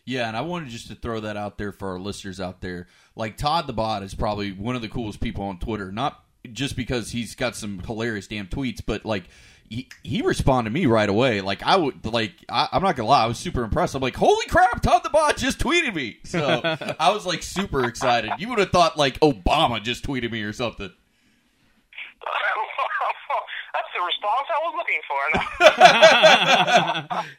Yeah, and I wanted just to throw that out there for our listeners out there. Like Todd the Bod is probably one of the coolest people on Twitter. Not just because he's got some hilarious damn tweets, but like he, he responded to me right away. Like I would like I, I'm not gonna lie, I was super impressed. I'm like, holy crap, Todd the Bod just tweeted me. So I was like super excited. You would have thought like Obama just tweeted me or something. That's the response I was looking for.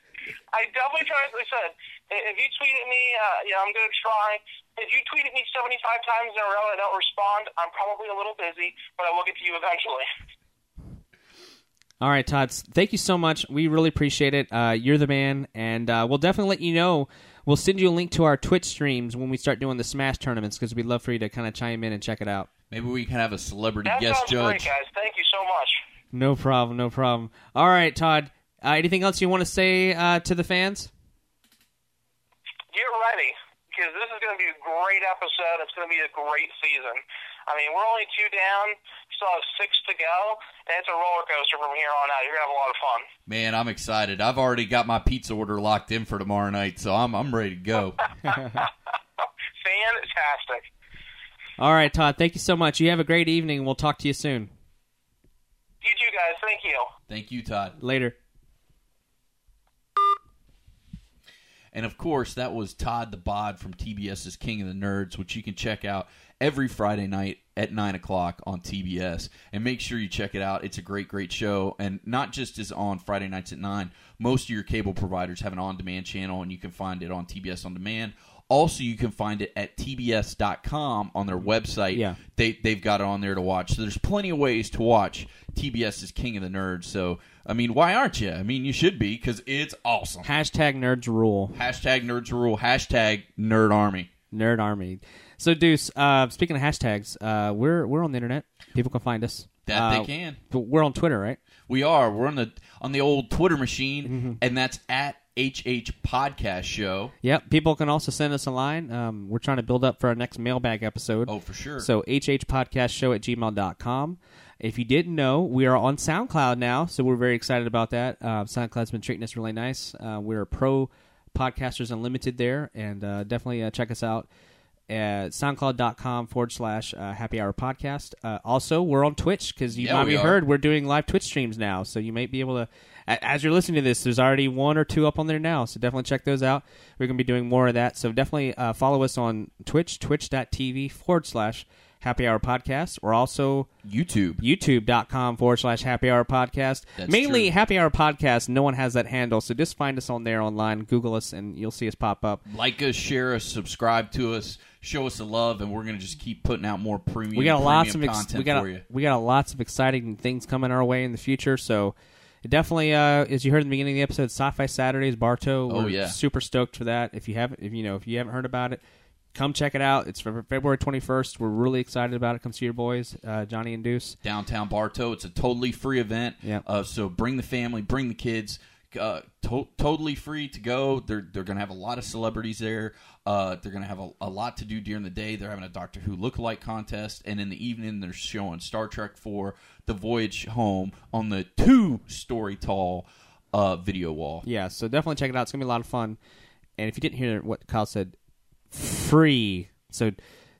I definitely try. Like I said, if you tweet at me, uh, yeah, I'm going to try. If you tweet at me 75 times in a row and I don't respond, I'm probably a little busy, but I will get to you eventually. All right, Todd. Thank you so much. We really appreciate it. Uh, you're the man, and uh, we'll definitely let you know. We'll send you a link to our Twitch streams when we start doing the Smash tournaments because we'd love for you to kind of chime in and check it out. Maybe we can have a celebrity That guest sounds judge. great, guys. Thank you so much. No problem. No problem. All right, Todd. Uh, anything else you want to say uh, to the fans? Get ready, because this is going to be a great episode. It's going to be a great season. I mean, we're only two down, still have six to go, and it's a roller coaster from here on out. You're gonna have a lot of fun. Man, I'm excited. I've already got my pizza order locked in for tomorrow night, so I'm I'm ready to go. Fantastic. All right, Todd. Thank you so much. You have a great evening. We'll talk to you soon. You too, guys. Thank you. Thank you, Todd. Later. And of course, that was Todd the Bod from TBS's King of the Nerds, which you can check out every Friday night at 9 o'clock on TBS. And make sure you check it out. It's a great, great show. And not just is on Friday nights at 9, most of your cable providers have an on demand channel, and you can find it on TBS On Demand. Also, you can find it at tbs.com on their website. Yeah. They, they've got it on there to watch. So there's plenty of ways to watch TBS's King of the Nerds. So, I mean, why aren't you? I mean, you should be because it's awesome. Hashtag nerds rule. Hashtag nerds rule. Hashtag nerd army. Nerd army. So, Deuce. Uh, speaking of hashtags, uh, we're we're on the internet. People can find us. That Uh, they can. But we're on Twitter, right? We are. We're on the on the old Twitter machine, Mm-hmm. and that's at HH Podcast Show. Yep. People can also send us a line. Um, we're trying to build up for our next mailbag episode. Oh, for sure. So HH Podcast Show at gmail.com. If you didn't know, we are on SoundCloud now, so we're very excited about that. Uh, SoundCloud's been treating us really nice. Uh, we're pro podcasters unlimited there, and uh, definitely uh, check us out at soundcloud.com forward slash uh, happy hour podcast. Uh, also, we're on Twitch because you Yeah, might be heard we're doing live Twitch streams now, so you might be able to. As you're listening to this, there's already one or two up on there now, so definitely check those out. We're going to be doing more of that, so definitely uh, follow us on Twitch, twitch.tv forward slash happy hour podcast. We're also YouTube. youtube.com forward slash happy hour podcast. That's Mainly true. happy hour podcast. No one has that handle, so just find us on there online, Google us, and you'll see us pop up. Like us, share us, subscribe to us, show us the love, and we're gonna just keep putting out more premium. we got lots of ex- content we got for you. we got lots of exciting things coming our way in the future. So definitely, uh, as you heard in the beginning of the episode, Sci-Fi Saturdays, Bartow. Oh, we're yeah. super stoked for that. If you haven't, if you know, if you haven't heard about it, come check it out. It's February twenty first. We're really excited about it. Come see your boys, uh, Johnny and Deuce. Downtown Bartow. It's a totally free event. Yeah. Uh, so bring the family, bring the kids. Uh, to- totally free to go. They're they're gonna have a lot of celebrities there. Uh, they're gonna have a, a lot to do during the day. They're having a Doctor Who lookalike contest, and in the evening they're showing Star Trek IV the Voyage Home on the two story tall uh, video wall. Yeah, so definitely check it out. It's gonna be a lot of fun. And if you didn't hear what Kyle said, free. So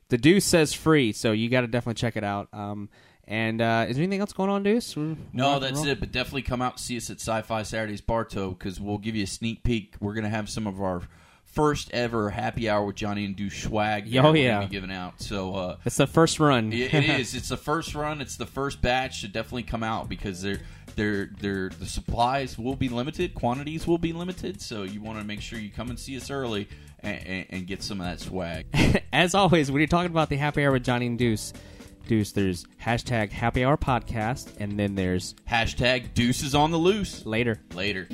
the Deuce says free, so you got to definitely check it out. Um, and uh, is there anything else going on, Deuce? We're- No, that's it. But definitely come out and see us at Sci-Fi Saturdays Bartow because we'll give you a sneak peek. We're gonna have some of our first ever happy hour with Johnny and Deuce swag. Oh, yeah. be giving out. So uh, It's the first run. it, it is. It's the first run. It's the first batch. Should definitely come out because they're they're they're the supplies will be limited. Quantities will be limited. So you want to make sure you come and see us early and, and, and get some of that swag. As always, when you're talking about the happy hour with Johnny and Deuce, Deuce, there's hashtag happy hour podcast, and then there's Hashtag Deuces on the loose. later. Later.